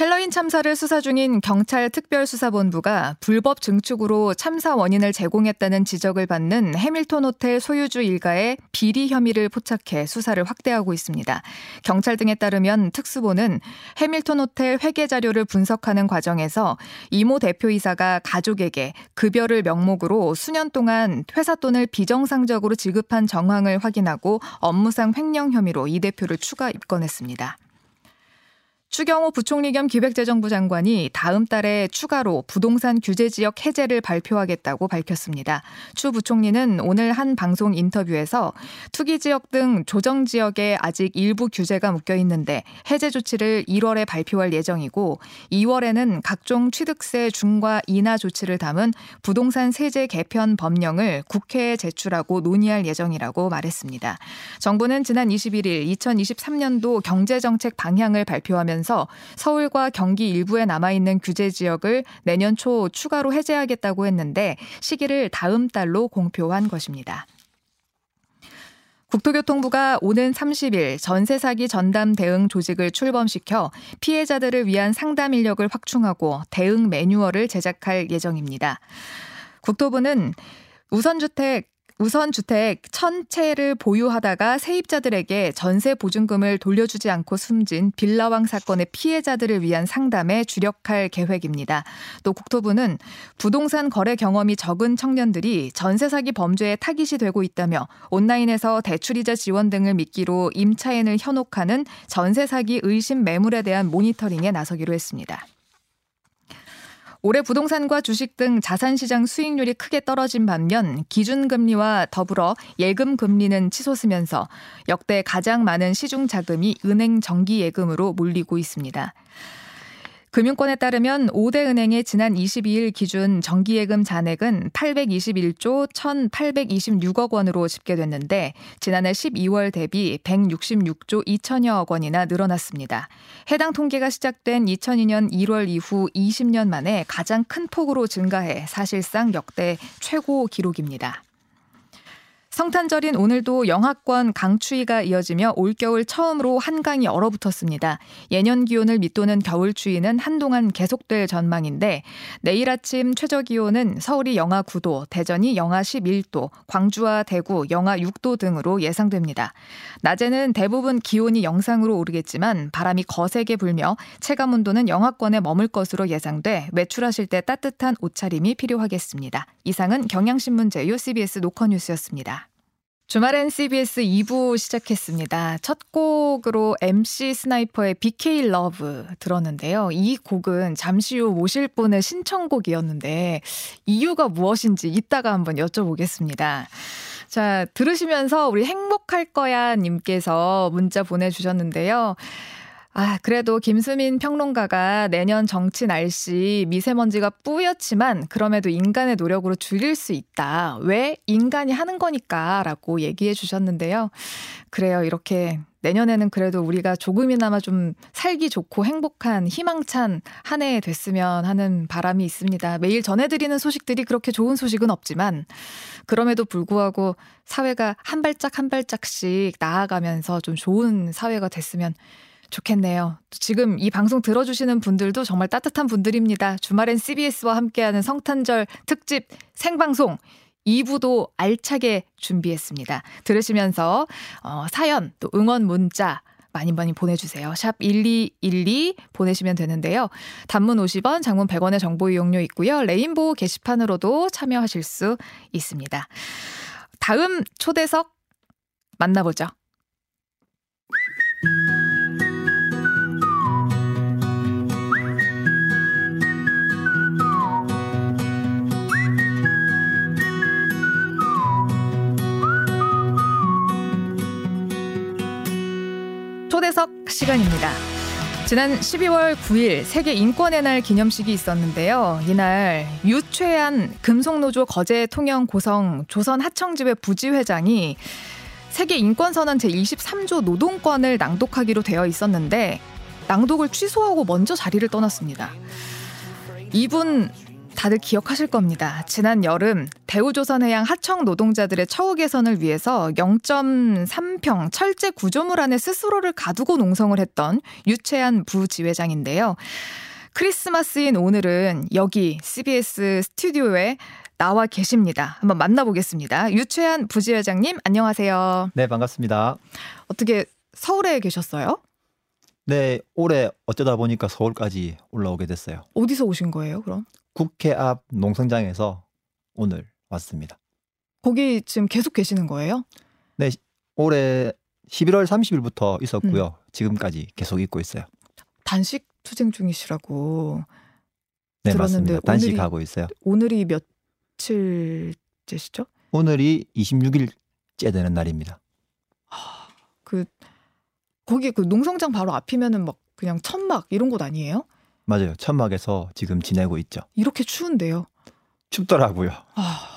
헬로윈 참사를 수사 중인 경찰 특별수사본부가 불법 증축으로 참사 원인을 제공했다는 지적을 받는 해밀턴 호텔 소유주 일가의 비리 혐의를 포착해 수사를 확대하고 있습니다. 경찰 등에 따르면 특수본은 해밀턴 호텔 회계 자료를 분석하는 과정에서 이모 대표이사가 가족에게 급여를 명목으로 수년 동안 회사 돈을 비정상적으로 지급한 정황을 확인하고 업무상 횡령 혐의로 이 대표를 추가 입건했습니다. 추경호 부총리 겸 기획재정부 장관이 다음 달에 추가로 부동산 규제 지역 해제를 발표하겠다고 밝혔습니다. 추 부총리는 오늘 한 방송 인터뷰에서 투기 지역 등 조정 지역에 아직 일부 규제가 묶여 있는데 해제 조치를 1월에 발표할 예정이고 2월에는 각종 취득세 중과 인하 조치를 담은 부동산 세제 개편 법령을 국회에 제출하고 논의할 예정이라고 말했습니다. 정부는 지난 21일 2023년도 경제 정책 방향을 발표하면서 하면서 서울과 경기 일부에 남아있는 규제 지역을 내년 초 추가로 해제하겠다고 했는데 시기를 다음 달로 공표한 것입니다. 국토교통부가 오는 30일 전세 사기 전담 대응 조직을 출범시켜 피해자들을 위한 상담 인력을 확충하고 대응 매뉴얼을 제작할 예정입니다. 국토부는 우선주택 우선 주택 천 채를 보유하다가 세입자들에게 전세 보증금을 돌려주지 않고 숨진 빌라왕 사건의 피해자들을 위한 상담에 주력할 계획입니다. 또 국토부는 부동산 거래 경험이 적은 청년들이 전세 사기 범죄에 타깃이 되고 있다며 온라인에서 대출이자 지원 등을 미끼로 임차인을 현혹하는 전세 사기 의심 매물에 대한 모니터링에 나서기로 했습니다. 올해 부동산과 주식 등 자산시장 수익률이 크게 떨어진 반면 기준금리와 더불어 예금 금리는 치솟으면서 역대 가장 많은 시중 자금이 은행 정기 예금으로 몰리고 있습니다. 금융권에 따르면 5대 은행의 지난 22일 기준 정기예금 잔액은 821조 1,826억 원으로 집계됐는데 지난해 12월 대비 166조 2천여억 원이나 늘어났습니다. 해당 통계가 시작된 2002년 1월 이후 20년 만에 가장 큰 폭으로 증가해 사실상 역대 최고 기록입니다. 성탄절인 오늘도 영하권 강추위가 이어지며 올겨울 처음으로 한강이 얼어붙었습니다. 예년 기온을 밑도는 겨울 추위는 한동안 계속될 전망인데 내일 아침 최저 기온은 서울이 영하 9도, 대전이 영하 11도, 광주와 대구 영하 6도 등으로 예상됩니다. 낮에는 대부분 기온이 영상으로 오르겠지만 바람이 거세게 불며 체감 온도는 영하권에 머물 것으로 예상돼 외출하실 때 따뜻한 옷차림이 필요하겠습니다. 이상은 경향신문 제휴 CBS 노컷뉴스였습니다. 주말엔 CBS 2부 시작했습니다. 첫 곡으로 MC 스나이퍼의 BK Love 들었는데요. 이 곡은 잠시 후 모실 분의 신청곡이었는데 이유가 무엇인지 이따가 한번 여쭤보겠습니다. 자, 들으시면서 우리 행복할 거야 님께서 문자 보내주셨는데요. 아, 그래도 김수민 평론가가 내년 정치 날씨 미세먼지가 뿌옇지만 그럼에도 인간의 노력으로 줄일 수 있다. 왜? 인간이 하는 거니까 라고 얘기해 주셨는데요. 그래요. 이렇게 내년에는 그래도 우리가 조금이나마 좀 살기 좋고 행복한 희망찬 한 해 됐으면 하는 바람이 있습니다. 매일 전해드리는 소식들이 그렇게 좋은 소식은 없지만 그럼에도 불구하고 사회가 한 발짝 한 발짝씩 나아가면서 좀 좋은 사회가 됐으면 좋겠네요. 지금 이 방송 들어주시는 분들도 정말 따뜻한 분들입니다. 주말엔 CBS와 함께하는 성탄절 특집 생방송 2부도 알차게 준비했습니다. 들으시면서 어, 사연 또 응원 문자 많이 많이 보내주세요. 샵 1212 보내시면 되는데요. 단문 50원, 장문 100원의 정보 이용료 있고요. 레인보우 게시판으로도 참여하실 수 있습니다. 다음 초대석 만나보죠. 초대석 시간입니다. 지난 12월 9일 세계 인권의 날 기념식이 있었는데요. 이날 유최한 금속노조 거제 통영 고성 조선 하청지회 부지 회장이 세계 인권선언 제23조 노동권을 낭독하기로 되어 있었는데 낭독을 취소하고 먼저 자리를 떠났습니다. 이분 다들 기억하실 겁니다. 지난 여름 대우조선해양 하청 노동자들의 처우 개선을 위해서 0.3평 철제 구조물 안에 스스로를 가두고 농성을 했던 유채한 부지회장인데요. 크리스마스인 오늘은 여기 CBS 스튜디오에 나와 계십니다. 한번 만나보겠습니다. 유채한 부지회장님 안녕하세요. 네, 반갑습니다. 어떻게 서울에 계셨어요? 네, 올해 어쩌다 보니까 서울까지 올라오게 됐어요. 어디서 오신 거예요, 그럼? 국회 앞 농성장에서 오늘 왔습니다. 거기 지금 계속 계시는 거예요? 올해 11월 30일부터 있었고요. 음. 지금까지 계속 있고 있어요. 단식 투쟁 중이시라고 네, 들었는데 맞습니다. 단식하고 있어요. 오늘이 며칠째시죠? 오늘이 26일째 되는 날입니다. 아, 그 거기 그 농성장 바로 앞이면은 막 그냥 천막 이런 곳 아니에요? 맞아요. 천막에서 지금 지내고 있죠. 이렇게 추운데요. 춥더라고요. 아.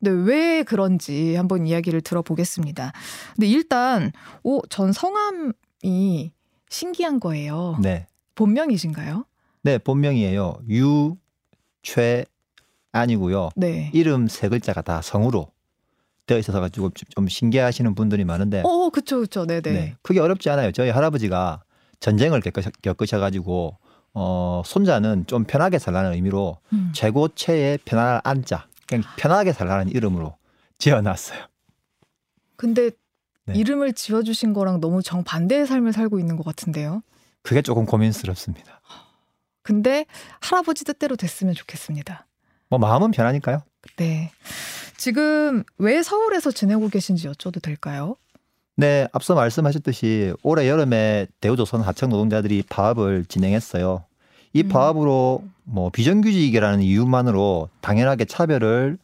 네, 왜 그런지 한번 이야기를 들어보겠습니다. 근데 일단 오, 전 성함이 신기한 거예요. 네. 본명이신가요? 네, 본명이에요. 유최 아니고요. 네. 이름 세 글자가 다 성으로 되어 있어서 가지고 좀 신기하시는 분들이 많은데. 어, 그렇죠, 그렇죠, 네, 네. 그게 어렵지 않아요. 저희 할아버지가 전쟁을 겪으셔, 가지고 어, 손자는 좀 편하게 살라는 의미로 음. 최고체에 편안할 앉자. 그냥 편하게 살라는 이름으로 지어놨어요. 근데 네. 이름을 지어주신 거랑 너무 정반대의 삶을 살고 있는 것 같은데요. 그게 조금 고민스럽습니다. 근데 할아버지 뜻대로 됐으면 좋겠습니다. 뭐 마음은 편하니까요. 네. 지금 왜 서울에서 지내고 계신지 여쭤도 될까요? 네, 앞서 말씀하셨듯이 올해 여름에 대우조선 하청 노동자들이 파업을 진행했어요. 이 음. 파업으로 뭐 비정규직이라는 이유만으로 당연하게 차별을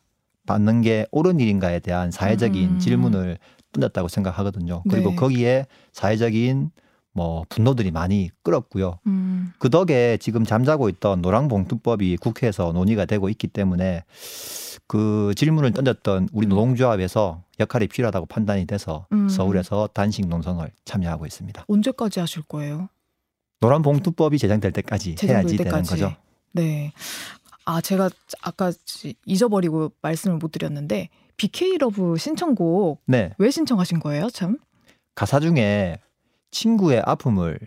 받는 게 옳은 일인가에 대한 사회적인 음. 질문을 던졌다고 생각하거든요. 그리고 네. 거기에 사회적인 뭐 분노들이 많이 끌었고요. 음. 그 덕에 지금 잠자고 있던 노랑봉투법이 국회에서 논의가 되고 있기 때문에 그 질문을 던졌던 우리 음. 노동조합에서 역할이 필요하다고 판단이 돼서 음. 서울에서 단식 농성을 참여하고 있습니다. 언제까지 하실 거예요? 노란 봉투법이 제정될 때까지 해야지 때까지. 되는 거죠. 네. 아 제가 아까 잊어버리고 말씀을 못 드렸는데 BK Love 신청곡 네. 왜 신청하신 거예요, 참? 가사 중에 친구의 아픔을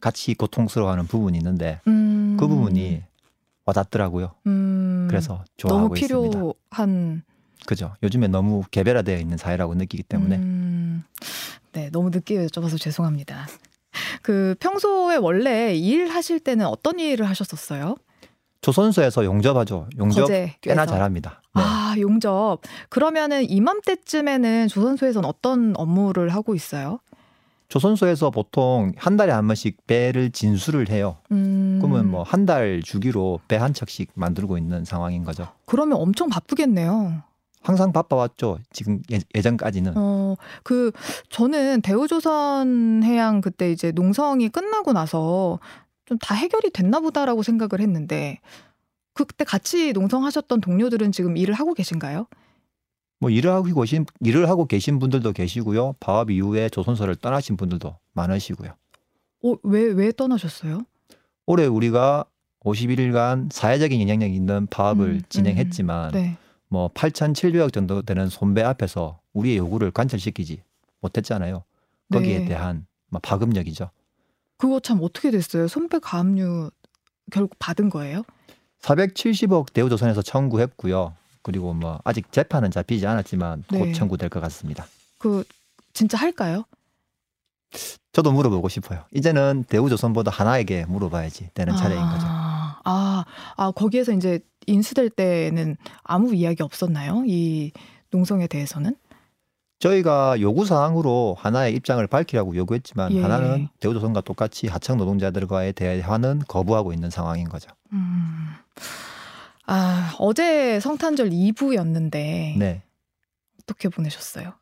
같이 고통스러워하는 부분이 있는데 음... 그 부분이 와닿더라고요. 음... 그래서 좋아하고 있습니다. 너무 필요한 그죠. 요즘에 너무 개별화되어 있는 사회라고 느끼기 때문에. 음... 네, 너무 늦게 여쭤봐서 죄송합니다. 그 평소에 원래 일 하실 때는 어떤 일을 하셨었어요? 조선소에서 용접하죠. 용접 거제에서. 꽤나 잘합니다. 네. 아 용접. 그러면은 이맘때쯤에는 조선소에서는 어떤 업무를 하고 있어요? 조선소에서 보통 한 달에 한 번씩 배를 진수를 해요. 음. 그러면 뭐 한 달 주기로 배 한 척씩 만들고 있는 상황인 거죠. 그러면 엄청 바쁘겠네요. 항상 바빠왔죠. 지금 예, 전까지는 어, 그 저는 대우조선 해양 그때 이제 농성이 끝나고 나서 좀 다 해결이 됐나 보다라고 생각을 했는데 그때 같이 농성하셨던 동료들은 지금 일을 하고 계신가요? 뭐 일을 하고 계신 일을 하고 계신 분들도 계시고요. 파업 이후에 조선소를 떠나신 분들도 많으시고요. 어, 왜왜 떠나셨어요? 올해 우리가 51일간 사회적인 영향력 있는 파업을 음, 진행했지만 음, 네. 뭐 8,700억 정도 되는 손배 앞에서 우리의 요구를 관철시키지 못했잖아요. 거기에 네. 대한 뭐 파급력이죠. 그거 참 어떻게 됐어요? 손배 가압류 결국 받은 거예요? 470억 대우조선에서 청구했고요. 그리고 뭐 아직 재판은 잡히지 않았지만 네. 곧 청구될 것 같습니다. 그 진짜 할까요? 저도 물어보고 싶어요. 이제는 대우조선보다 하나에게 물어봐야지 되는 차례인 아, 거죠. 아, 아 거기에서 이제 인수될 때는 아무 이야기 없었나요? 이 농성에 대해서는? 저희가 요구 사항으로 하나의 입장을 밝히라고 요구했지만 예. 하나는 대우조선과 똑같이 하청 노동자들과의 대화는 거부하고 있는 상황인 거죠. 음. 아, 어제 성탄절 2부였는데 네. 어떻게 보내셨어요?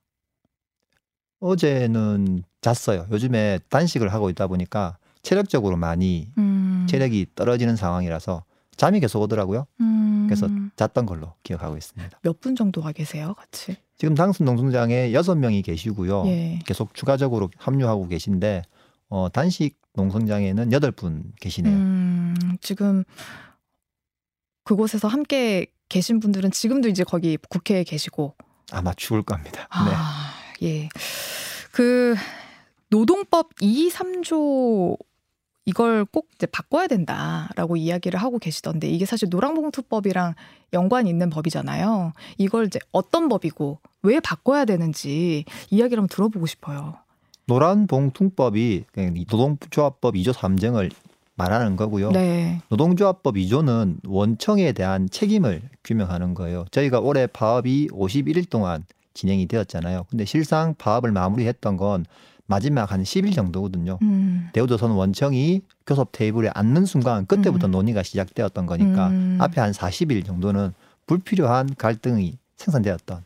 어제는 잤어요. 요즘에 단식을 하고 있다 보니까 체력적으로 많이 음. 체력이 떨어지는 상황이라서 잠이 계속 오더라고요. 음. 그래서 잤던 걸로 기억하고 있습니다. 몇 분 정도가 계세요, 같이? 지금 당순 농성장에 여섯 명이 계시고요. 예. 계속 추가적으로 합류하고 계신데 어, 단식 농성장에는 여덟 분 계시네요. 음, 지금 그곳에서 함께 계신 분들은 지금도 이제 거기 국회에 계시고 아마 죽을 겁니다. 네. 아, 예. 그 노동법 2, 3조 이걸 꼭 이제 바꿔야 된다라고 이야기를 하고 계시던데 이게 사실 노랑봉투법이랑 연관이 있는 법이잖아요. 이걸 이제 어떤 법이고 왜 바꿔야 되는지 이야기를 한번 들어보고 싶어요. 노란봉투법이 노동조합법 2조 3정을 말하는 거고요. 네. 노동조합법 2조는 원청에 대한 책임을 규명하는 거예요. 저희가 올해 파업이 51일 동안 진행이 되었잖아요. 근데 실상 파업을 마무리했던 건 마지막 한 10일 정도거든요. 음. 대우조선 원청이 교섭 테이블에 앉는 순간 그때부터 음. 논의가 시작되었던 거니까 음. 앞에 한 40일 정도는 불필요한 갈등이 생산되었던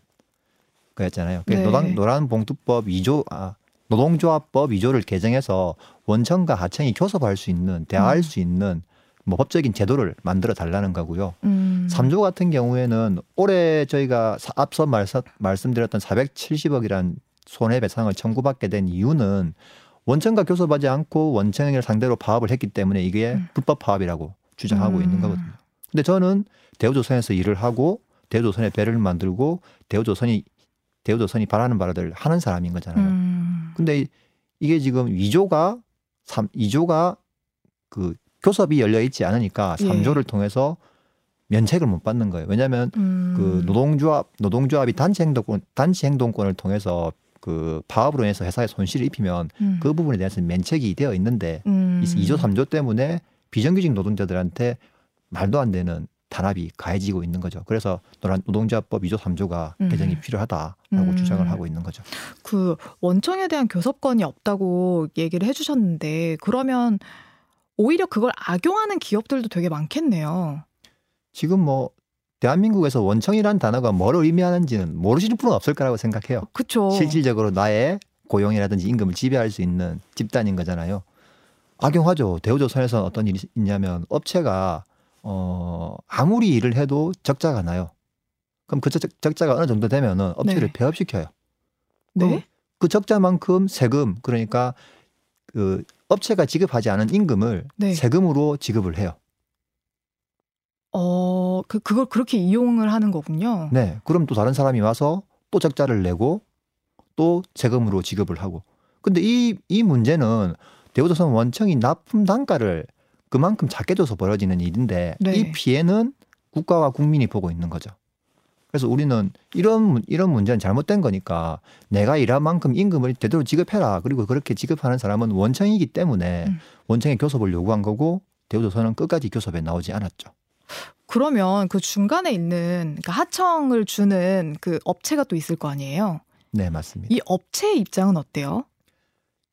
거였잖아요. 그 네. 노란, 노란봉투법 2조 아, 노동조합법 2조를 개정해서 원청과 하청이 교섭할 수 있는 대화할 음. 수 있는 뭐 법적인 제도를 만들어 달라는 거고요. 음. 3조 같은 경우에는 올해 저희가 사- 앞서 말씀, 말씀드렸던 470억이란 손해배상을 청구받게 된 이유는 원청과 교섭하지 않고 원청을 상대로 파업을 했기 때문에 이게 음. 불법 파업이라고 주장하고 음. 있는 거거든요. 근데 저는 대우조선에서 일을 하고 대우조선의 배를 만들고 대우조선이 대우조선이 바라는 바라들 하는 사람인 거잖아요. 음. 근데 이- 이게 지금 2조가 3 2조가 그 교섭이 열려 있지 않으니까 예. 3조를 통해서 면책을 못 받는 거예요. 왜냐하면 음. 그 노동조합 노동조합이 단체 행동권 단체 행동권을 통해서 그 파업으로 인해서 회사에 손실을 입히면 음. 그 부분에 대해서 면책이 되어 있는데 음. 이 2조 3조 때문에 비정규직 노동자들한테 말도 안 되는 단합이 가해지고 있는 거죠. 그래서 노동조합법 2조 3조가 음. 개정이 필요하다라고 음. 주장을 하고 있는 거죠. 그 원청에 대한 교섭권이 없다고 얘기를 해주셨는데 그러면 오히려 그걸 악용하는 기업들도 되게 많겠네요. 지금 뭐 대한민국에서 원청이라는 단어가 뭘 의미하는지는 모르시는 분은 없을 거라고 생각해요. 그렇죠. 실질적으로 나의 고용이라든지 임금을 지배할 수 있는 집단인 거잖아요. 악용하죠. 대우조선에서 어떤 일이 있냐면 업체가 어 아무리 일을 해도 적자가 나요. 그럼 그 적, 적자가 어느 정도 되면은 업체를 네. 폐업시켜요. 네. 그 적자만큼 세금 그러니까 그 업체가 지급하지 않은 임금을 네. 세금으로 지급을 해요. 어, 그 그걸 그렇게 이용을 하는 거군요. 네. 그럼 또 다른 사람이 와서 또 적자를 내고 또 세금으로 지급을 하고. 근데 이, 이 문제는 대우조선 원청이 납품 단가를 그만큼 작게 줘서 벌어지는 일인데 네. 이 피해는 국가와 국민이 보고 있는 거죠. 그래서 우리는 이런 문- 이런 문제는 잘못된 거니까 내가 일한 만큼 임금을 제대로 지급해라. 그리고 그렇게 지급하는 사람은 원청이기 때문에 음. 원청의 교섭을 요구한 거고 대우조선은 끝까지 교섭에 나오지 않았죠. 그러면 그 중간에 있는 그러니까 하청을 주는 그 업체가 또 있을 거 아니에요. 네, 맞습니다. 이 업체의 입장은 어때요?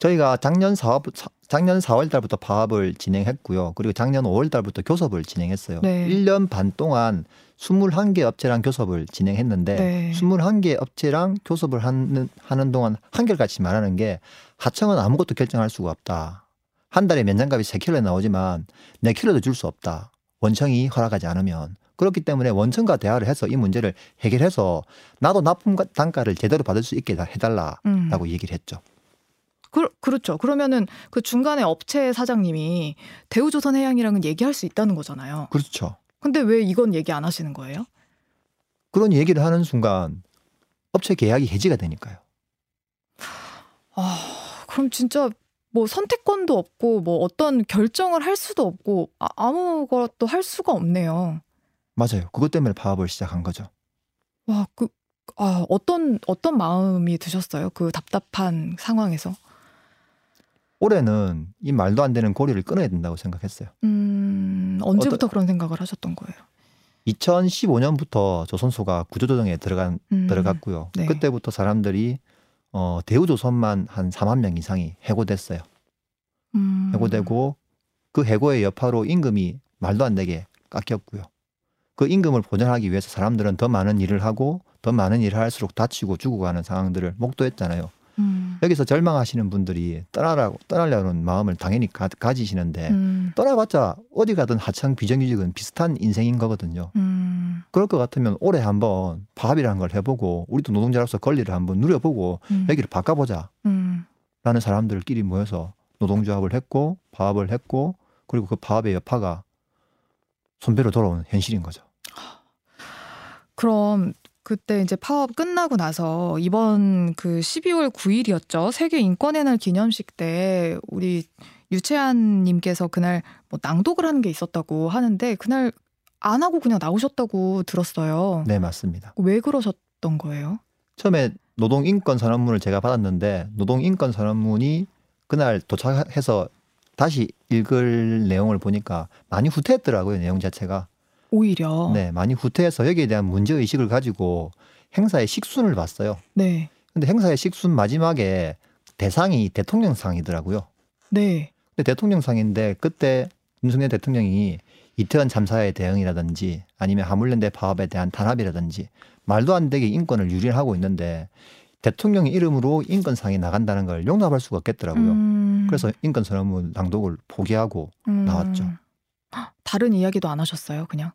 저희가 작년 4월 작년 4월 달부터 파업을 진행했고요. 그리고 작년 5월 달부터 교섭을 진행했어요. 네. 1년 반 동안 21개 업체랑 교섭을 진행했는데 네. 21개 업체랑 교섭을 하는 하는 동안 한결같이 말하는 게 하청은 아무것도 결정할 수가 없다. 한 달에 면장값이 3킬로 나오지만 4킬로도 줄 수 없다. 원청이 허락하지 않으면 그렇기 때문에 원청과 대화를 해서 이 문제를 해결해서 나도 납품 단가를 제대로 받을 수 있게 해달라라고 음. 얘기를 했죠. 그, 그렇죠. 그러면은 그 중간에 업체 사장님이 대우조선 해양이랑은 얘기할 수 있다는 거잖아요. 그렇죠. 근데 왜 이건 얘기 안 하시는 거예요? 그런 얘기를 하는 순간 업체 계약이 해지가 되니까요. 아, 그럼 진짜 뭐 선택권도 없고 뭐 어떤 결정을 할 수도 없고 아, 아무것도 할 수가 없네요. 맞아요. 그것 때문에 파업을 시작한 거죠. 와, 그 아, 어떤 어떤 마음이 드셨어요? 그 답답한 상황에서. 올해는 이 말도 안 되는 고리를 끊어야 된다고 생각했어요. 음, 언제부터 그런 생각을 하셨던 거예요? 2015년부터 조선소가 구조조정에 들어간 음, 들어갔고요. 네. 그때부터 사람들이 어, 대우조선만 한 4만 명 이상이 해고됐어요. 음, 해고되고 그 해고의 여파로 임금이 말도 안 되게 깎였고요. 그 임금을 보전하기 위해서 사람들은 더 많은 일을 하고 더 많은 일을 할수록 다치고 죽어가는 상황들을 목도했잖아요. 음, 여기서 절망하시는 분들이 떠나라고 떠나려는 마음을 당연히 가, 가지시는데 음, 떠나봤자 어디 가든 하청 비정규직은 비슷한 인생인 거거든요. 음, 그럴 것 같으면 올해 한번 파업이라는 걸 해보고 우리도 노동자로서 권리를 한번 누려보고 음, 여기를 바꿔보자. 음, 라는 사람들끼리 모여서 노동조합을 했고 파업을 했고 그리고 그 파업의 여파가 손배로 돌아오는 현실인 거죠. 그럼 그때 이제 파업 끝나고 나서 이번 그 12월 9일이었죠. 세계 인권의 날 기념식 때 우리 유채한 님께서 그날 뭐 낭독을 하는 게 있었다고 하는데 그날 안 하고 그냥 나오셨다고 들었어요. 네, 맞습니다. 왜 그러셨던 거예요? 처음에 노동 인권 선언문을 제가 받았는데 노동 인권 선언문이 그날 도착해서 다시 읽을 내용을 보니까 많이 후퇴했더라고요 내용 자체가 오히려 네 많이 후퇴해서 여기에 대한 문제 의식을 가지고 행사의 식순을 봤어요. 네. 근데 행사의 식순 마지막에 대상이 대통령상이더라고요. 네. 근데 대통령상인데 그때 윤석열 대통령이 이태원 참사의 대응이라든지 아니면 하물랜드 파업에 대한 탄압이라든지 말도 안 되게 인권을 유린하고 있는데 대통령의 이름으로 인권상이 나간다는 걸 용납할 수가 없겠더라고요. 음, 그래서 인권 선언문 낭독을 포기하고 음. 나왔죠. 다른 이야기도 안 하셨어요, 그냥.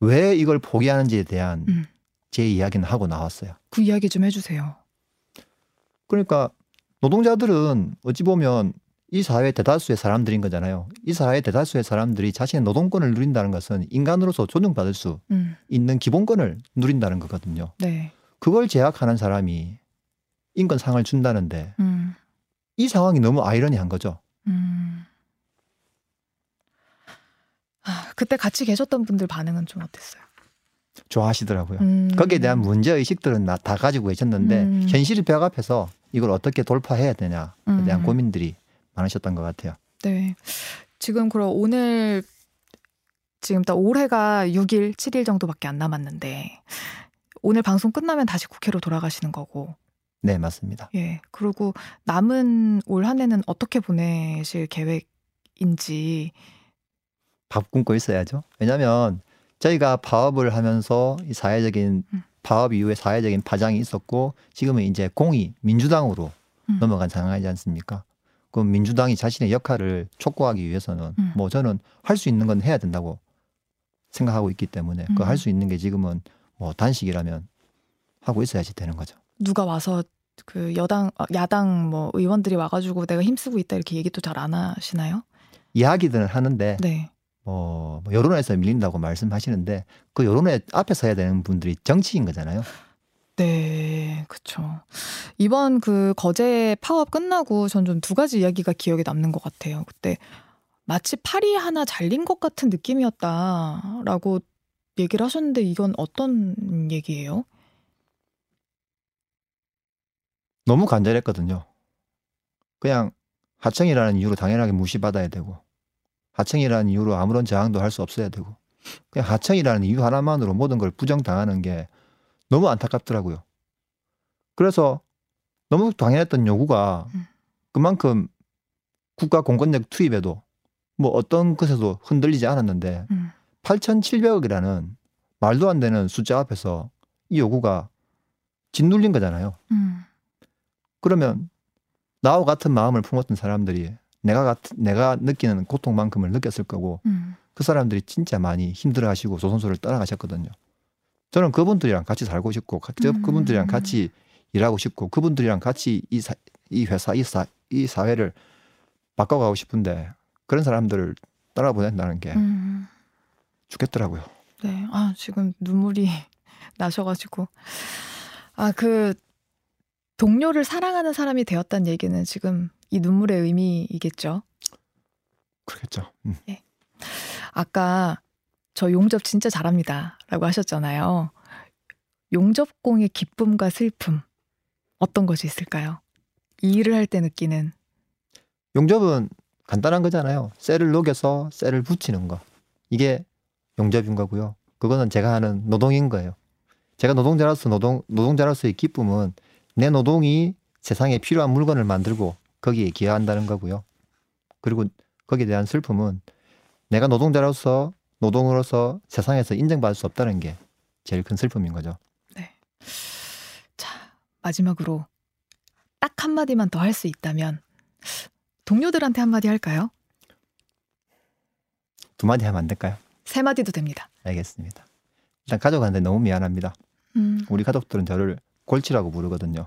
왜 이걸 포기하는지에 대한 음. 제 이야기는 하고 나왔어요. 그 이야기 좀 해주세요. 그러니까 노동자들은 어찌 보면 이 사회 대다수의 사람들인 거잖아요. 이 사회 대다수의 사람들이 자신의 노동권을 누린다는 것은 인간으로서 존중받을 수 음, 있는 기본권을 누린다는 거거든요. 네. 그걸 제약하는 사람이 인권상을 준다는데 음, 이 상황이 너무 아이러니한 거죠. 음. 아, 그때 같이 계셨던 분들 반응은 좀 어땠어요? 좋아하시더라고요. 음. 거기에 대한 문제 의식들은 나- 다 가지고 계셨는데 음. 현실이 벽 앞에서 이걸 어떻게 돌파해야 되냐에 대한 음. 고민들이 많으셨던 것 같아요. 네. 지금 그럼 오늘 지금 딱 올해가 6일, 7일 정도밖에 안 남았는데 오늘 방송 끝나면 다시 국회로 돌아가시는 거고. 네, 맞습니다. 예. 그리고 남은 올 한 해는 어떻게 보내실 계획인지. 밥 굶고 있어야죠. 왜냐하면 저희가 파업을 하면서 이 사회적인 음. 파업 이후에 사회적인 파장이 있었고 지금은 이제 공이 민주당으로 음. 넘어간 상황이지 않습니까? 그럼 민주당이 자신의 역할을 촉구하기 위해서는 음. 뭐 저는 할 수 있는 건 해야 된다고 생각하고 있기 때문에 그 음. 할수 있는 게 지금은 뭐 단식이라면 하고 있어야지 되는 거죠. 누가 와서 그 여당, 어, 야당 뭐 의원들이 와가지고 내가 힘쓰고 있다 이렇게 얘기도 잘 안 하시나요? 이야기들은 하는데 네. 뭐, 뭐 여론에서 밀린다고 말씀하시는데 그 여론에 앞에 서야 되는 분들이 정치인 거잖아요. 네, 그쵸. 이번 그 거제 파업 끝나고 전 좀 두 가지 이야기가 기억에 남는 것 같아요. 그때 마치 팔이 하나 잘린 것 같은 느낌이었다라고 얘기를 하셨는데 이건 어떤 얘기예요? 너무 간절했거든요. 그냥 하청이라는 이유로 당연하게 무시받아야 되고 하청이라는 이유로 아무런 저항도 할 수 없어야 되고 그냥 하청이라는 이유 하나만으로 모든 걸 부정당하는 게 너무 안타깝더라고요. 그래서 너무 당연했던 요구가 음. 그만큼 국가 공권력 투입에도 뭐 어떤 것에도 흔들리지 않았는데 음, 8,700억이라는 말도 안 되는 숫자 앞에서 이 요구가 짓눌린 거잖아요. 음, 그러면 나와 같은 마음을 품었던 사람들이 내가 같은 내가 느끼는 고통만큼을 느꼈을 거고 음, 그 사람들이 진짜 많이 힘들어하시고 조선소를 떠나가셨거든요. 저는 그분들이랑 같이 살고 싶고 음. 그분들이랑 같이 일하고 싶고 그분들이랑 같이 이, 사, 이 회사 이, 사, 이 사회를 바꿔가고 싶은데 그런 사람들을 떠나보낸다는 게 음. 죽겠더라고요. 네. 아, 지금 눈물이 나셔가지고. 아, 그, 동료를 사랑하는 사람이 되었다는 얘기는 지금 이 눈물의 의미이겠죠? 그렇겠죠. 음. 아까 저 용접 진짜 잘합니다. 라고 하셨잖아요. 용접공의 기쁨과 슬픔. 어떤 것이 있을까요? 이 일을 할 때 느끼는. 용접은 간단한 거잖아요. 셀을 녹여서 셀을 붙이는 거. 이게 용접인 거고요. 그거는 제가 하는 노동인 거예요. 제가 노동자로서 노동 노동자로서의 기쁨은 내 노동이 세상에 필요한 물건을 만들고 거기에 기여한다는 거고요. 그리고 거기에 대한 슬픔은 내가 노동자로서 노동으로서 세상에서 인정받을 수 없다는 게 제일 큰 슬픔인 거죠. 자, 마지막으로 딱 한마디만 더 할 수 있다면 동료들한테 한마디 할까요? 두 마디 하면 안 될까요? 세 마디도 됩니다. 알겠습니다. 일단 가족한테 너무 미안합니다. 음, 우리 가족들은 저를 골치라고 부르거든요.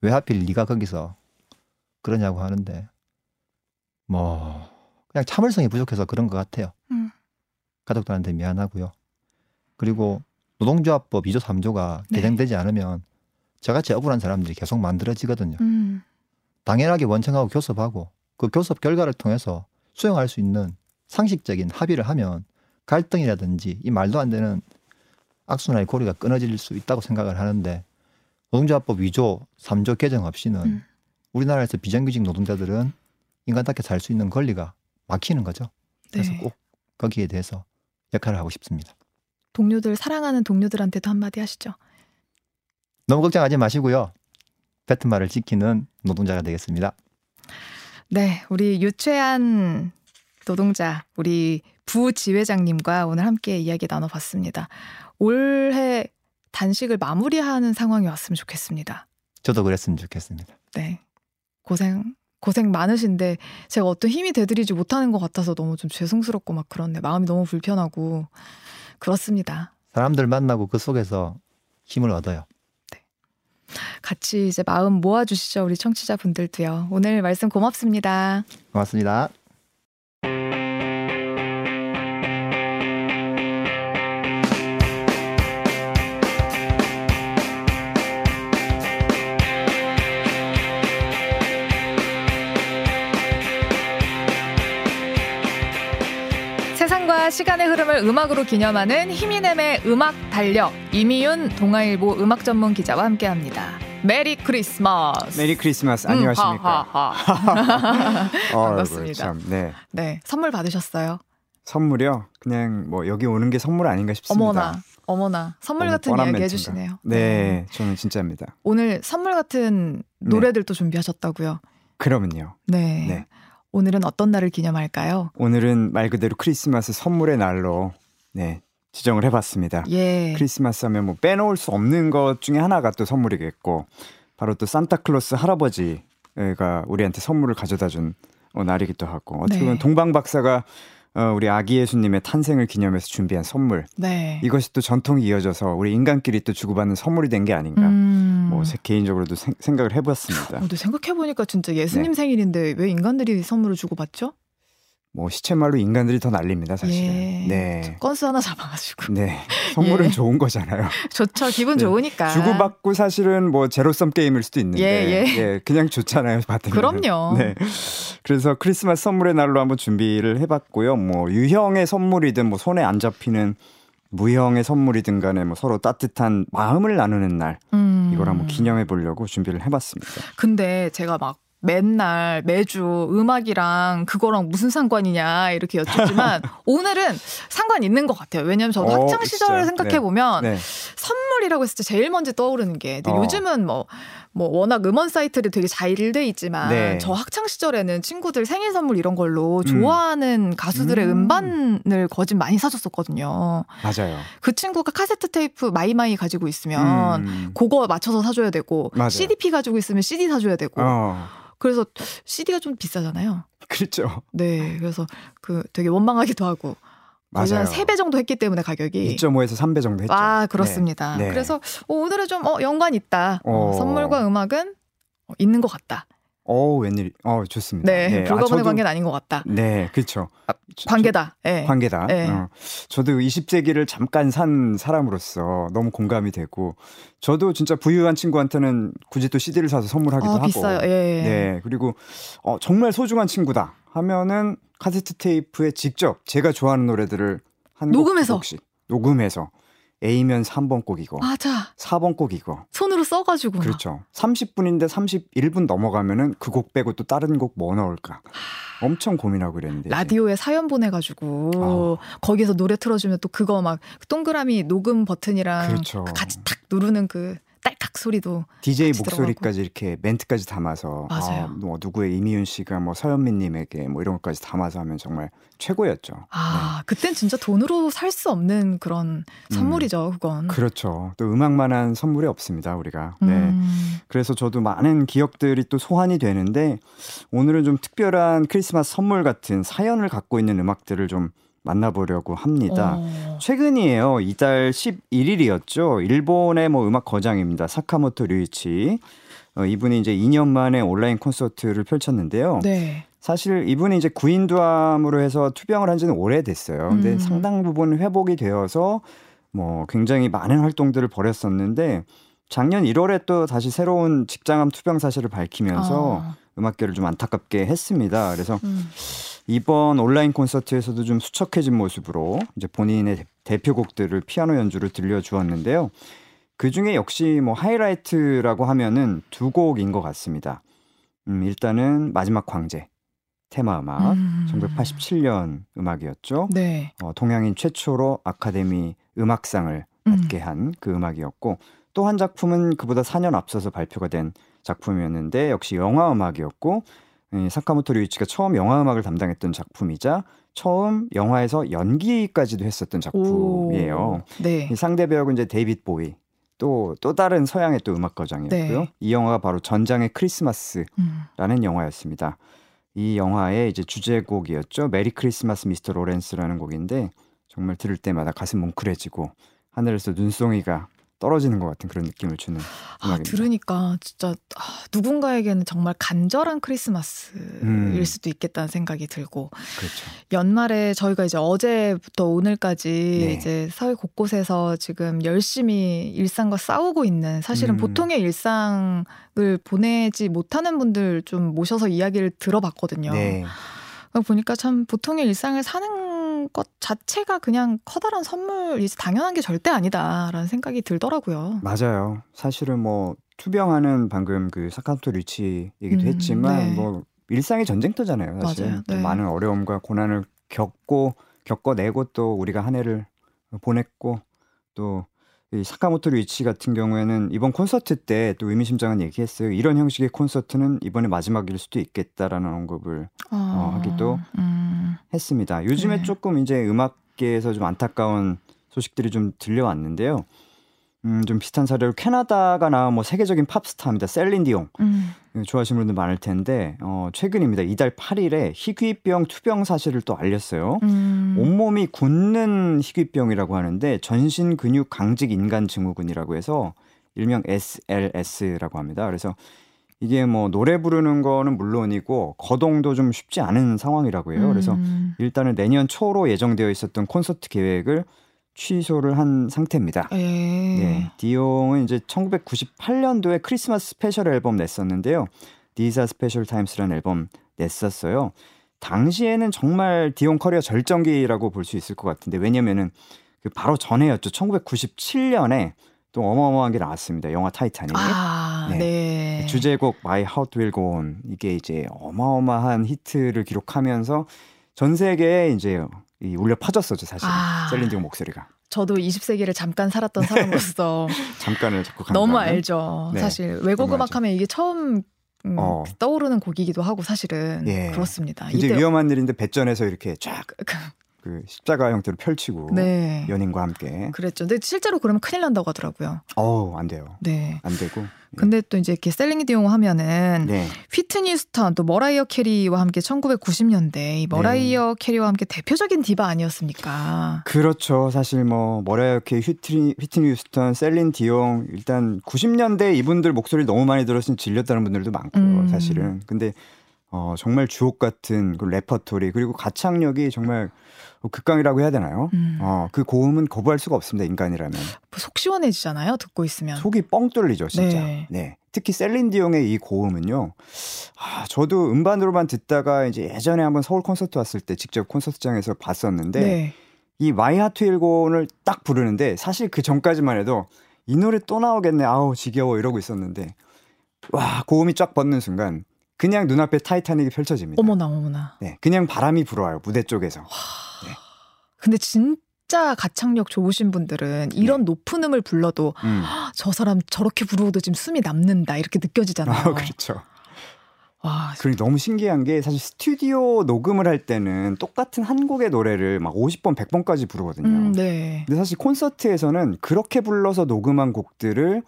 왜 하필 네가 거기서 그러냐고 하는데 뭐 그냥 참을성이 부족해서 그런 것 같아요. 음. 가족들한테 미안하고요. 그리고 노동조합법 2조 3조가 네. 개정되지 않으면 저같이 억울한 사람들이 계속 만들어지거든요. 음. 당연하게 원청하고 교섭하고 그 교섭 결과를 통해서 수용할 수 있는 상식적인 합의를 하면 갈등이라든지 이 말도 안 되는 악순환의 고리가 끊어질 수 있다고 생각을 하는데 노동조합법 2조 3조 개정 없이는 음. 우리나라에서 비정규직 노동자들은 인간답게 살 수 있는 권리가 막히는 거죠. 그래서 네. 꼭 거기에 대해서 역할을 하고 싶습니다. 동료들 사랑하는 동료들한테도 한마디 하시죠. 너무 걱정하지 마시고요. 뱉은 말을 지키는 노동자가 되겠습니다. 네, 우리 유채한 노동자, 우리 부지회장님과 오늘 함께 이야기 나눠봤습니다. 올해 단식을 마무리하는 상황이 왔으면 좋겠습니다. 저도 그랬으면 좋겠습니다. 네. 고생, 고생 많으신데 제가 어떤 힘이 되드리지 못하는 것 같아서 너무 좀 죄송스럽고 막 그런데 마음이 너무 불편하고 그렇습니다. 사람들 만나고 그 속에서 힘을 얻어요. 같이 이제 마음 모아주시죠. 우리 청취자분들도요. 오늘 말씀 고맙습니다. 고맙습니다. 시간의 흐름을 음악으로 기념하는 힘이넴의 음악 달력 임희윤 동아일보 음악 전문 기자와 함께합니다. Merry Christmas. Merry Christmas 음, 안녕하십니까? 하하하. 어이구, 반갑습니다. 참, 네. 네, 선물 받으셨어요? 선물이요? 그냥 뭐 여기 오는 게 선물 아닌가 싶습니다. 어머나, 어머나, 선물 같은 이야기 멘트인가? 해주시네요. 네, 저는 진짜입니다. 오늘 선물 같은 네. 노래들도 준비하셨다고요? 그러면요. 네. 네. 오늘은 어떤 날을 기념할까요? 오늘은 말 그대로 크리스마스 선물의 날로 네 지정을 해봤습니다. 예. 크리스마스 하면 뭐 빼놓을 수 없는 것 중에 하나가 또 선물이겠고 바로 또 산타클로스 할아버지가 우리한테 선물을 가져다준 어, 날이기도 하고 어떻게 보면 네. 동방 박사가 어, 우리 아기 예수님의 탄생을 기념해서 준비한 선물 네. 이것이 또 전통이 이어져서 우리 인간끼리 또 주고받는 선물이 된 게 아닌가. 음. 뭐 제 개인적으로도 생, 생각을 해봤습니다. 어, 근데 생각해보니까 진짜 예수님 네. 생일인데 왜 인간들이 선물을 주고받죠? 뭐 시체말로 인간들이 더 난립니다, 사실은. 예. 네. 건수 하나 잡아가지고. 네. 선물은 예. 좋은 거잖아요. 좋죠. 기분 네. 좋으니까. 주고받고 사실은 뭐 제로섬 게임일 수도 있는데. 예, 예. 그냥 좋잖아요, 받으면. 그럼요. 네. 그래서 크리스마스 선물의 날로 한번 준비를 해봤고요. 뭐 유형의 선물이든 뭐 손에 안 잡히는 무형의 선물이든 간에 뭐 서로 따뜻한 마음을 나누는 날. 음. 이걸 한번 기념해 보려고 준비를 해봤습니다. 근데 제가 막 맨날 매주 음악이랑 그거랑 무슨 상관이냐 이렇게 여쭙지만 오늘은 상관 있는 것 같아요. 왜냐하면 저도 어, 학창 시절을? 생각해 보면 네. 선물이라고 했을 때 제일 먼저 떠오르는 게 어. 요즘은 뭐, 뭐 워낙 음원 사이트들이 되게 잘 돼 있지만 네. 저 학창 시절에는 친구들 생일 선물 이런 걸로 좋아하는 가수들의 음. 음반을 거진 많이 사줬었거든요. 맞아요. 그 친구가 카세트 테이프 마이마이 가지고 있으면 음. 그거 맞춰서 사줘야 되고 맞아요. CDP 가지고 있으면 CD 사줘야 되고 어. 그래서 CD가 좀 비싸잖아요. 그렇죠. 네, 그래서 그 되게 원망하기도 하고 맞아요. 한 3배 정도 했기 때문에 가격이 2.5에서 3배 정도 했죠. 아 그렇습니다. 네. 네. 그래서 어, 오늘은 좀 어, 연관 있다. 어, 어. 선물과 음악은 어, 있는 것 같다. 어, 웬일? 어, 좋습니다. 네, 불가분의 저도- 관계는 아닌 것 같다. 네, 그렇죠. 저- 관계다. 예. 저- 관계다. 네. 어. 저도 20세기를 잠깐 산 사람으로서 너무 공감이 되고, 저도 진짜 부유한 친구한테는 굳이 또 CD를 사서 선물하기도 아, 하고. 비싸요. 예. 네, 그리고 어, 정말 소중한 친구다 하면은 카세트 테이프에 직접 제가 좋아하는 노래들을 한 곡, 녹음해서. 곡씩 녹음해서 A면 3번 곡 이거, 맞아. 4번 곡 이거. 손으로 써가지고. 막. 그렇죠. 30분인데 31분 넘어가면은 그 곡 빼고 또 다른 곡 뭐 넣을까? 엄청 고민하고 그랬는데. 라디오에 사연 보내가지고 아. 거기서 노래 틀어주면 또 그거 막 동그라미 녹음 버튼이랑 그렇죠. 같이 탁 누르는 그 딸깍 소리도 DJ 목소리까지 이렇게 멘트까지 담아서 맞아요. 아, 뭐 누구의 이미윤 씨가 뭐 서현민 님에게 뭐 이런 것까지 담아서 하면 정말 최고였죠. 아 그땐 진짜 돈으로 살 수 없는 그런 선물이죠 그건. 네. 그렇죠. 또 음악만한 선물이 없습니다 우리가. 네. 음. 그래서 저도 많은 기억들이 또 소환이 되는데 오늘은 좀 특별한 크리스마스 선물 같은 사연을 갖고 있는 음악들을 좀 만나보려고 합니다. 어. 최근이에요. 이달 11일이었죠. 일본의 뭐 음악 거장입니다. 사카모토 류이치. 어, 이분이 이제 2년 만에 온라인 콘서트를 펼쳤는데요. 네. 사실 이분이 이제 구인두암으로 해서 투병을 한 지는 오래됐어요. 근데 음. 상당 부분 회복이 되어서 뭐 굉장히 많은 활동들을 벌였었는데 작년 1월에 또 다시 새로운 직장암 투병 사실을 밝히면서 아. 음악계를 좀 안타깝게 했습니다. 그래서 음. 이번 온라인 콘서트에서도 좀 수척해진 모습으로 이제 본인의 대- 대표곡들을 피아노 연주를 들려주었는데요. 그 중에 역시 뭐 하이라이트라고 하면은 두 곡인 것 같습니다. 음, 일단은 마지막 황제 테마 음악 음. 1987년 음악이었죠. 네. 어, 동양인 최초로 아카데미 음악상을 음. 받게 한그 음악이었고 또 한 작품은 그보다 4년 앞서서 발표가 된 작품이었는데 역시 영화 음악이었고 이 사카모토 류이치가 처음 영화 음악을 담당했던 작품이자 처음 영화에서 연기까지도 했었던 작품이에요. 오. 네. 이 상대 배역은 이제 데이빗 보위. 또, 또 다른 서양의 또 음악 거장이었고요. 네. 이 영화가 바로 전장의 크리스마스라는 음. 영화였습니다. 이 영화의 이제 주제곡이었죠. Merry Christmas Mr. Lawrence라는 곡인데 정말 들을 때마다 가슴 뭉클해지고 하늘에서 눈송이가 떨어지는 것 같은 그런 느낌을 주는 아, 음악입니다. 들으니까 진짜 아, 누군가에게는 정말 간절한 크리스마스일 음. 수도 있겠다는 생각이 들고 그렇죠. 연말에 저희가 이제 어제부터 오늘까지 네. 이제 사회 곳곳에서 지금 열심히 일상과 싸우고 있는 사실은 음. 보통의 일상을 보내지 못하는 분들 좀 모셔서 이야기를 들어봤거든요. 네. 보니까 참 보통의 일상을 사는 것 자체가 그냥 커다란 선물이 당연한 게 절대 아니다라는 생각이 들더라고요. 맞아요. 사실은 뭐 투병하는 방금 그 사카토 류치 얘기도 음, 했지만 네. 뭐 일상의 전쟁터잖아요. 사실 네. 많은 어려움과 고난을 겪고 겪어내고 또 우리가 한 해를 보냈고 또 이 사카모토 류이치 같은 경우에는 이번 콘서트 때 또 의미심장한 얘기했어요. 이런 형식의 콘서트는 이번에 마지막일 수도 있겠다라는 언급을 어, 하기도 음, 했습니다. 요즘에 네. 조금 이제 음악계에서 좀 안타까운 소식들이 좀 들려왔는데요. 음, 좀 비슷한 사례로 캐나다가 나온 뭐 세계적인 팝스타입니다. 셀린 디옹. 음. 좋아하시는 분들 많을 텐데, 어, 최근입니다. 이달 8일에 희귀병 투병 사실을 또 알렸어요. 음. 온몸이 굳는 희귀병이라고 하는데, 전신 근육 강직 인간 증후군이라고 해서 일명 SLS라고 합니다. 그래서 이게 뭐 노래 부르는 거는 물론이고, 거동도 좀 쉽지 않은 상황이라고 해요. 그래서 음. 일단은 내년 초로 예정되어 있었던 콘서트 계획을 취소를 한 상태입니다. 예. 네, 디옹은 이제 1998년도에 크리스마스 스페셜 앨범 냈었는데요. These Are Special Times라는 앨범 냈었어요. 당시에는 정말 디옹 커리어 절정기라고 볼 수 있을 것 같은데 왜냐면은 그 바로 전해였죠. 1997년에 또 어마어마한 게 나왔습니다. 영화 타이타닉. 아, 네. 네. 주제곡 My Heart Will Go On 이게 이제 어마어마한 히트를 기록하면서 전 세계에 이제 이 울려 퍼졌었죠 사실 아. 셀린 디옹 목소리가 저도 20세기를 잠깐 살았던 사람으로서 잠깐을 자꾸 너무. 알죠. 네, 사실 외국 음악. 하면 이게 처음 음, 어. 떠오르는 곡이기도 하고 사실은 예. 그렇습니다. 이제 위험한 일인데 뱃전에서 이렇게 쫙 그- 그 십자가 형태로 펼치고 네. 연인과 함께 그랬죠. 근데 실제로 그러면 큰일 난다고 하더라고요. 어우 안 돼요 네. 안 되고 근데 또 이제 이렇게 셀린 디옹 하면은 네. 휘트니 휴스턴 또 머라이어 캐리와 함께 1990년대 이 머라이어 캐리와 함께 대표적인 디바 아니었습니까? 그렇죠. 사실 뭐 머라이어 캐리 휘트니 휘트니 휴스턴 셀린 디옹 일단 90년대 이분들 목소리 너무 많이 들었으면 질렸다는 분들도 많고요 음. 사실은. 근데 어 정말 주옥 같은 그 레퍼토리 그리고 가창력이 정말 극강이라고 해야 되나요? 음. 어 그 고음은 거부할 수가 없습니다 인간이라면 속 시원해지잖아요. 듣고 있으면. 속이 뻥 뚫리죠, 진짜. 네. 네. 특히 셀린 디옹의 이 고음은요. 아, 저도 음반으로만 듣다가 이제 예전에 한번 서울 콘서트 왔을 때 직접 콘서트장에서 봤었는데 네. 이 My Heart Will Go On을 딱 부르는데 사실 그 전까지만 해도 이 노래 또 나오겠네. 아우, 지겨워 이러고 있었는데 와, 고음이 쫙 뻗는 순간 그냥 눈앞에 타이타닉이 펼쳐집니다. 어머나 어머나. 네. 그냥 바람이 불어와요. 무대 쪽에서. 근데 진짜 가창력 좋으신 분들은 이런 높은 음을 불러도 음. 저 사람 저렇게 부르고도 지금 숨이 남는다 이렇게 느껴지잖아요. 아, 그렇죠. 와, 그리고 너무 신기한 게 사실 스튜디오 녹음을 할 때는 똑같은 한 곡의 노래를 막 50번, 100번까지 부르거든요. 음, 네. 근데 사실 콘서트에서는 그렇게 불러서 녹음한 곡들을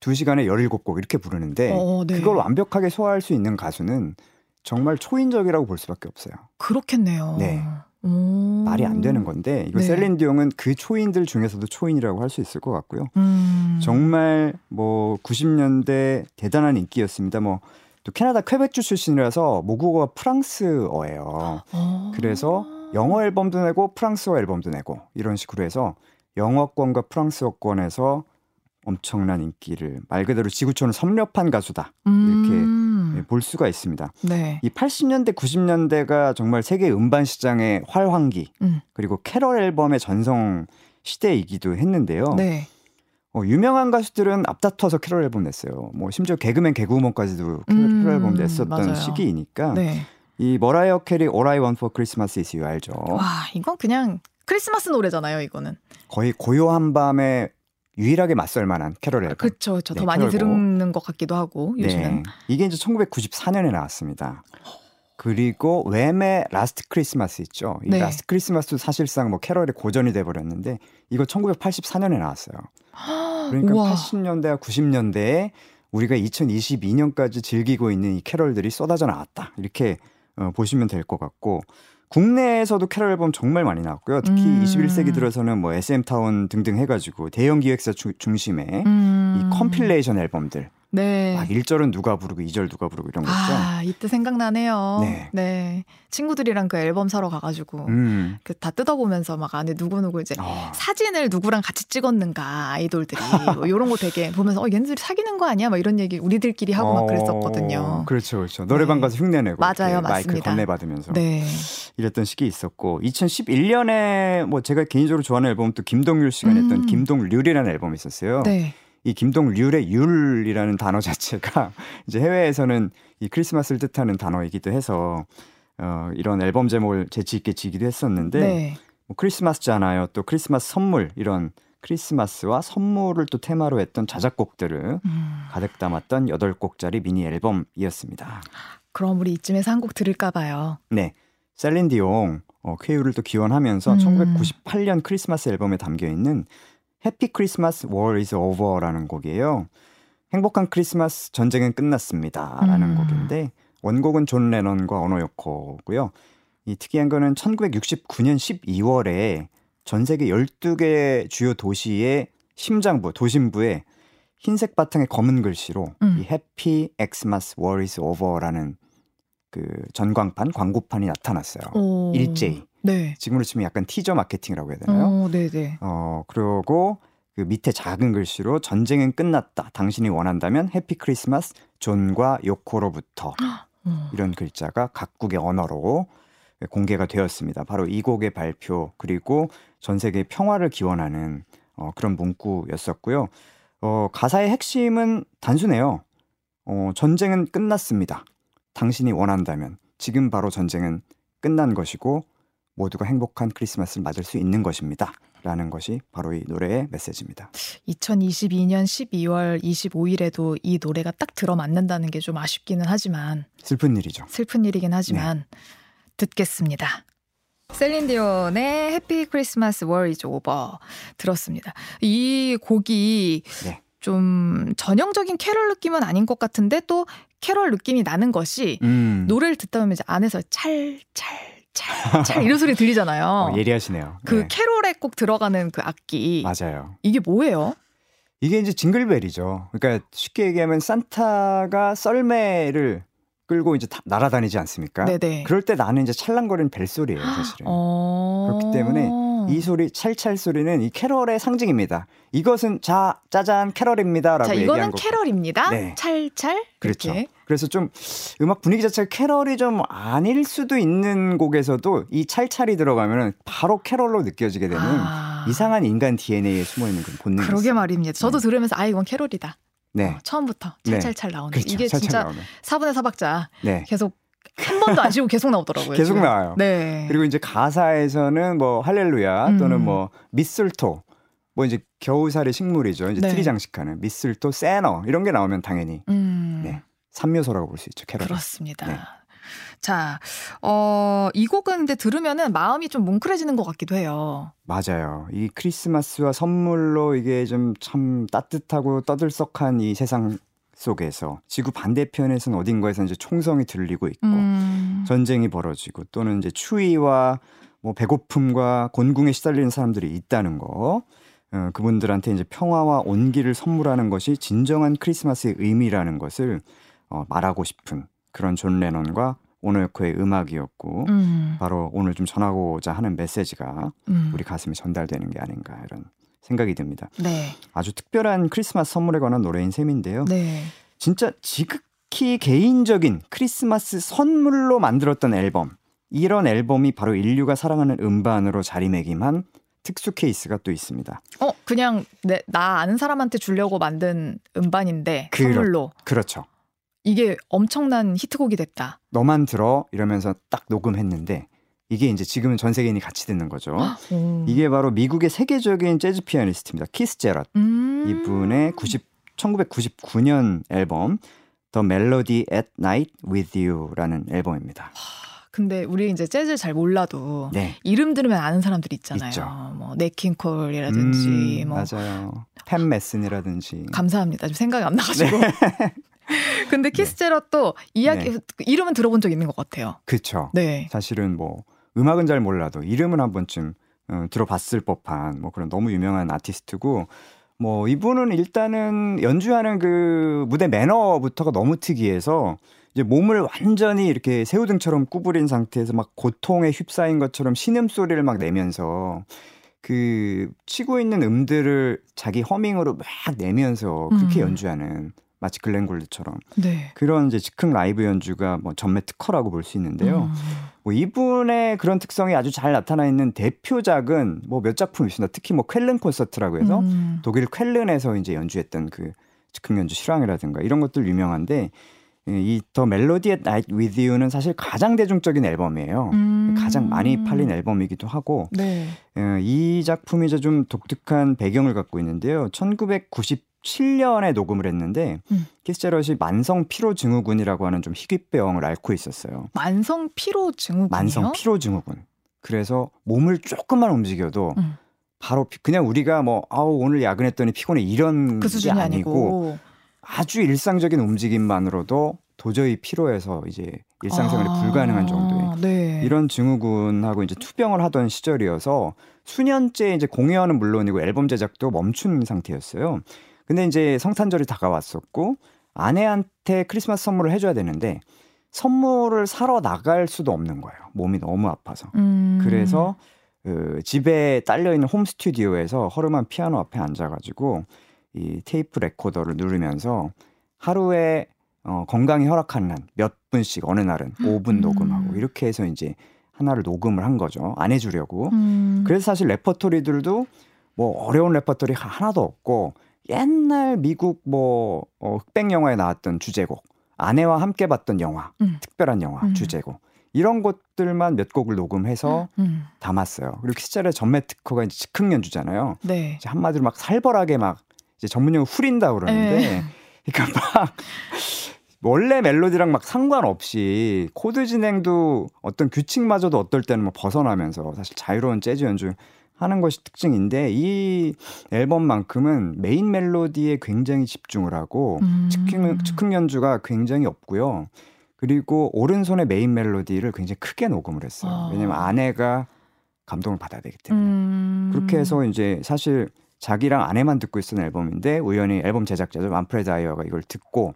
2시간에 17곡 이렇게 부르는데 어, 네. 그걸 완벽하게 소화할 수 있는 가수는 정말 초인적이라고 볼 수밖에 없어요. 그렇겠네요. 네. 오. 말이 안 되는 건데 이거 네. 셀린 디옹은 그 초인들 중에서도 초인이라고 할 수 있을 것 같고요. 음. 정말 뭐 90년대 대단한 인기였습니다. 뭐 또 캐나다 퀘벡주 출신이라서 모국어가 프랑스어예요. 어. 그래서 영어 앨범도 내고 프랑스어 앨범도 내고 이런 식으로 해서 영어권과 프랑스어권에서 엄청난 인기를 말 그대로 지구촌을 섭렵한 가수다 음. 예, 볼 수가 있습니다. 네. 이 80년대 90년대가 정말 세계 음반 시장의 활황기 음. 그리고 캐럴 앨범의 전성 시대이기도 했는데요. 네. 어, 유명한 가수들은 앞다퉈서 캐럴 앨범 냈어요. 뭐 심지어 개그맨 개그우먼까지도 캐럴, 음, 캐럴 앨범 냈었던 맞아요. 시기이니까 네. 이 머라이어 캐리 All I Want for Christmas is You 알죠? 와, 이건 그냥 크리스마스 노래잖아요, 이거는. 거의 고요한 밤에 유일하게 맞설 만한 캐럴 앨범. 그렇죠. 저더 네, 많이. 들은 것 같기도 하고 요즘엔. 네. 이게 이제 1994년에 나왔습니다. 그리고 Wham의 Last Christmas 있죠. 이 네. Last Christmas도 사실상 뭐 캐럴의 고전이 돼 버렸는데 이거 1984년에 나왔어요. 그러니까 우와. 80년대와 90년대에 우리가 2022년까지 즐기고 있는 이 캐럴들이 쏟아져 나왔다. 이렇게 어, 보시면 될 것 같고 국내에서도 캐럴 앨범 정말 많이 나왔고요. 특히 음. 21세기 들어서는 뭐 SM 타운 등등 해가지고 대형 기획사 주- 중심의 음. 이 compilation 앨범들 네. 막 1절은 누가 부르고 2절 누가 부르고 이런 거 있죠. 아, 이때 생각나네요. 네. 네. 친구들이랑 그 앨범 사러 가 가지고 음. 그다 뜯어 보면서 막 안에 누구누구 이제 아, 사진을 누구랑 같이 찍었는가 아이돌들이 뭐 이런 거 되게 보면서 어 얘네들이 사귀는 거 아니야? 막 이런 얘기 우리들끼리 하고 막 어, 그랬었거든요. 그렇죠, 그렇죠. 노래방 네. 가서 흉내 내고 맞아요, 이렇게 마이크 맞습니다. 건네 받으면서 네. 이랬던 시기 있었고 2011년에 뭐 제가 개인적으로 좋아하는 앨범 또 김동률 씨가 냈던 음. 김동률이라는 앨범이 있었어요. 네. 이 김동률의 율이라는 단어 자체가 이제 해외에서는 이 크리스마스를 뜻하는 단어이기도 해서 어, 이런 앨범 제목을 재치 있게 지기도 했었는데 네. 뭐 크리스마스잖아요. 또 크리스마스 선물 이런 크리스마스와 선물을 또 테마로 했던 자작곡들을 음. 가득 담았던 8곡짜리 미니 앨범이었습니다. 그럼 우리 이쯤에서 한 곡 들을까 봐요. 네. 셀린 디옹 어, 쾌유를 또 기원하면서 음. 1998년 크리스마스 앨범에 담겨 있는 Happy Christmas War is Over라는 곡이에요. 행복한 크리스마스 전쟁은 끝났습니다라는 음. 곡인데 원곡은 존 레넌과 오노 요코고요. 이 특이한 거는 1969년 12월에 전 세계 12개 주요 도시의 심장부, 도심부에 흰색 바탕에 검은 글씨로 음. 이 해피 엑스마스 War is Over라는 그 전광판, 광고판이 나타났어요. 오. 일제히. 네. 지금으로 치면 약간 티저 마케팅이라고 해야 되나요? 어, 네, 네. 어, 그러고 그 밑에 작은 글씨로 전쟁은 끝났다. 당신이 원한다면 해피 크리스마스 존과 요코로부터 어. 이런 글자가 각국의 언어로 공개가 되었습니다. 바로 이 곡의 발표 그리고 전 세계 평화를 기원하는 어, 그런 문구였었고요. 어, 가사의 핵심은 단순해요. 어, 전쟁은 끝났습니다. 당신이 원한다면 지금 바로 전쟁은 끝난 것이고 모두가 행복한 크리스마스를 맞을 수 있는 것입니다. 라는 것이 바로 이 노래의 메시지입니다. 2022년 12월 25일에도 이 노래가 딱 들어맞는다는 게 좀 아쉽기는 하지만 슬픈 일이죠. 슬픈 일이긴 하지만 듣겠습니다. 셀린 디온의 Happy Christmas War is Over 들었습니다. 이 곡이 네. 좀 전형적인 캐럴 느낌은 아닌 것 같은데 또 캐럴 느낌이 나는 것이 음. 노래를 듣다 보면 이제 안에서 찰찰 찰찰 이런 소리 들리잖아요. 어, 예리하시네요. 그 네. 캐롤에 꼭 들어가는 그 악기 맞아요. 이게 뭐예요? 이게 이제 jingle bell이죠. 그러니까 쉽게 얘기하면 산타가 썰매를 끌고 이제 다- 날아다니지 않습니까? 네네. 그럴 때 나는 이제 찰랑거리는 벨 소리예요, 사실은. 어... 그렇기 때문에 이 소리 찰찰 소리는 이 캐럴의 상징입니다. 이것은 자 짜잔 캐럴입니다라고 자 얘기한 이거는 거. 캐럴입니다. 네. 찰찰 그렇죠. 이렇게. 그래서 좀 음악 분위기 자체가 캐럴이 좀 아닐 수도 있는 곡에서도 이 찰찰이 들어가면 바로 캐럴로 느껴지게 되는 아, 이상한 인간 DNA에 숨어 있는 그런 본능이 그러게 있어요. 말입니다. 저도 들으면서 아 이건 캐롤이다. 네. 어, 처음부터 네. 찰찰찰 나오는 그렇죠. 이게 찰찰 진짜 나오네. 4분의 4박자 네. 계속 한 번도 안 쉬고 계속 나오더라고요. 계속 지금. 나와요. 네. 그리고 이제 가사에서는 뭐 할렐루야 또는 음. 뭐 mistletoe 뭐 이제 겨우살이 식물이죠. 이제 네. 트리 장식하는 mistletoe, 산타 이런 게 나오면 당연히 음, 네. 삼요소라고 볼 수 있죠. 캐럴. 그렇습니다. 네. 자, 어, 이 곡은 근데 들으면은 마음이 좀 뭉클해지는 것 같기도 해요. 맞아요. 이 크리스마스와 선물로 이게 좀 참 따뜻하고 떠들썩한 이 세상 속에서 지구 반대편에서는 어딘가에서 이제 총성이 들리고 있고 음, 전쟁이 벌어지고 또는 이제 추위와 뭐 배고픔과 곤궁에 시달리는 사람들이 있다는 거. 어, 그분들한테 이제 평화와 온기를 선물하는 것이 진정한 크리스마스의 의미라는 것을 어, 말하고 싶은 그런 존 레논과 오노요코의 음악이었고 음. 바로 오늘 좀 전하고자 하는 메시지가 음. 우리 가슴에 전달되는 게 아닌가 이런 생각이 듭니다. 네. 아주 특별한 크리스마스 선물에 관한 노래인 셈인데요. 네. 진짜 지극히 개인적인 크리스마스 선물로 만들었던 앨범. 이런 앨범이 바로 인류가 사랑하는 음반으로 자리매김한 특수 케이스가 또 있습니다. 어, 그냥 내, 나 아는 사람한테 주려고 만든 음반인데 그렇- 선물로 그렇죠. 이게 엄청난 히트곡이 됐다. 너만 들어 이러면서 딱 녹음했는데 이게 이제 지금은 전 세계인이 같이 듣는 거죠. 오. 이게 바로 미국의 세계적인 재즈 피아니스트입니다. 키스 제럿. 음. 이분의 90, 1999년 앨범 The Melody at Night with You라는 앨범입니다. 근데 우리 이제 재즈 잘 몰라도 네. 이름 들으면 아는 사람들이 있잖아요. 있죠. 뭐 냇 킹 콜이라든지 음, 뭐 맞아요. 팻 메시니라든지 감사합니다. 좀 생각이 안 나가지고. 네. 근데 키스 제럿도 이야기 이름은 들어본 적 있는 것 같아요. 그쵸. 네. 사실은 뭐 음악은 잘 몰라도 이름은 한 번쯤 어, 들어봤을 법한 뭐 그런 너무 유명한 아티스트고 뭐 이분은 일단은 연주하는 그 무대 매너부터가 너무 특이해서 이제 몸을 완전히 이렇게 새우등처럼 구부린 상태에서 막 고통에 휩싸인 것처럼 신음 소리를 막 내면서 그 치고 있는 음들을 자기 허밍으로 막 내면서 그렇게 음. 연주하는 마치 글렌 굴드처럼 네. 그런 이제 즉흥 라이브 연주가 뭐 전매 특허라고 볼 수 있는데요. 음. 뭐 이분의 그런 특성이 아주 잘 나타나 있는 대표작은 뭐 몇 작품 있습니다. 특히 뭐 쾰른 콘서트라고 해서 음. 독일 쾰른에서 이제 연주했던 그 즉흥 연주 실황이라든가 이런 것들 유명한데 이 The Melody at Night with You는 사실 가장 대중적인 앨범이에요. 음. 가장 많이 팔린 앨범이기도 하고 네. 어, 이 작품이 좀 독특한 배경을 갖고 있는데요. 1997년에 녹음을 했는데 음. 키스제럿이 만성 피로 증후군이라고 하는 좀 희귀병을 앓고 있었어요. 만성 피로 증후군이요? 만성 피로 증후군. 그래서 몸을 조금만 움직여도 음. 바로 피- 그냥 우리가 뭐 아우 오늘 야근했더니 피곤해 이런 그게 수준이 아니고, 아니고. 아주 일상적인 움직임만으로도 도저히 피로해서 이제 일상생활이 아, 불가능한 정도의 네. 이런 증후군하고 이제 투병을 하던 시절이어서 수년째 이제 공연은 물론이고 앨범 제작도 멈춘 상태였어요. 근데 이제 성탄절이 다가왔었고 아내한테 크리스마스 선물을 해줘야 되는데 선물을 사러 나갈 수도 없는 거예요. 몸이 너무 아파서. 음. 그래서 그 집에 딸려 있는 홈 스튜디오에서 허름한 피아노 앞에 앉아가지고 이 테이프 레코더를 누르면서 하루에 어, 건강이 허락하는 한 몇 분씩 어느 날은 5분 음. 녹음하고 이렇게 해서 이제 하나를 녹음을 한 거죠. 아내 주려고. 음. 그래서 사실 레퍼토리들도 뭐 어려운 레퍼토리 하나도 없고 옛날 미국 뭐 어, 흑백 영화에 나왔던 주제곡, 아내와 함께 봤던 영화, 음. 특별한 영화 음. 주제곡 이런 것들만 몇 곡을 녹음해서 음. 담았어요. 그리고 키스 제럿의 전매 특허가 이제 즉흥 연주잖아요. 네. 이제 한마디로 막 살벌하게 막 이제 전문용어 후린다 그러는데 에. 그러니까 막 원래 멜로디랑 막 상관없이 코드 진행도 어떤 규칙마저도 어떨 때는 뭐 벗어나면서 사실 자유로운 재즈 연주 하는 것이 특징인데 이 앨범만큼은 메인 멜로디에 굉장히 집중을 하고 음. 즉흥, 즉흥 연주가 굉장히 없고요. 그리고 오른손의 메인 멜로디를 굉장히 크게 녹음을 했어요. 아. 왜냐면 아내가 감동을 받아야 되기 때문에. 음. 그렇게 해서 이제 사실 자기랑 아내만 듣고 있었던 앨범인데 우연히 앨범 제작자죠 만프레드 아이허가 이걸 듣고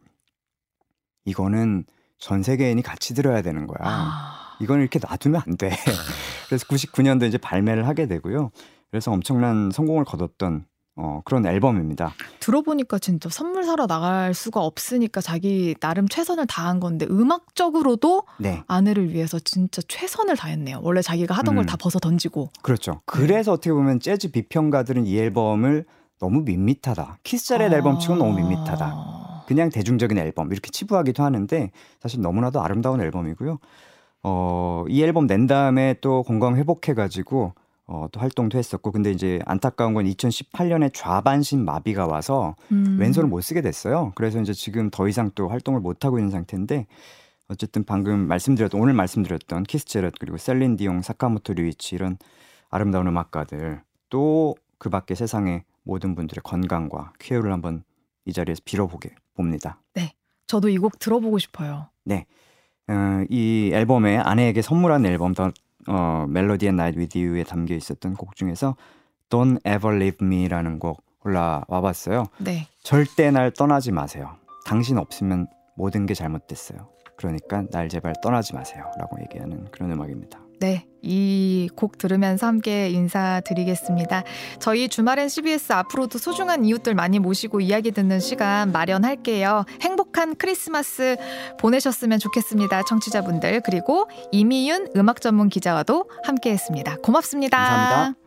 이거는 전 세계인이 같이 들어야 되는 거야. 아. 이건 이렇게 놔두면 안 돼. 그래서 99년도 이제 발매를 하게 되고요. 그래서 엄청난 성공을 거뒀던 어, 그런 앨범입니다. 들어보니까 진짜 선물 사러 나갈 수가 없으니까 자기 나름 최선을 다한 건데 음악적으로도 네, 아내를 위해서 진짜 최선을 다했네요. 원래 자기가 하던 걸 음. 다 벗어 던지고. 그렇죠. 그래서 어떻게 보면 재즈 비평가들은 이 앨범을 너무 밋밋하다. 키스잘의 아. 앨범 치고 너무 밋밋하다. 그냥 대중적인 앨범 이렇게 치부하기도 하는데 사실 너무나도 아름다운 앨범이고요. 어, 이 앨범 낸 다음에 또 건강 회복해가지고 어, 또 활동도 했었고 근데 이제 안타까운 건 2018년에 좌반신 마비가 와서 음. 왼손을 못 쓰게 됐어요. 그래서 이제 지금 더 이상 또 활동을 못 하고 있는 상태인데 어쨌든 방금 말씀드렸던 오늘 말씀드렸던 키스 제럿 그리고 셀린 디옹, 사카모토 류이치 이런 아름다운 음악가들 또 그 밖에 세상의 모든 분들의 건강과 쾌유를 한번 이 자리에서 빌어보게 됩니다. 저도 이 곡 들어보고 싶어요. 어, 이 앨범에 아내에게 선물한 앨범 The 어, Melody At Night With You에 담겨 있었던 곡 중에서 Don't Ever Leave Me라는 곡 골라와 봤어요. 네. 절대 날 떠나지 마세요. 당신 없으면 모든 게 잘못됐어요. 그러니까 날 제발 떠나지 마세요라고 얘기하는 그런 음악입니다. 네. 이 곡 들으면서 함께 인사드리겠습니다. 저희 주말엔 CBS 앞으로도 소중한 이웃들 많이 모시고 이야기 듣는 시간 마련할게요. 행복한 크리스마스 보내셨으면 좋겠습니다. 청취자분들. 그리고 이미윤 음악 전문 기자와도 함께 했습니다. 고맙습니다. 감사합니다.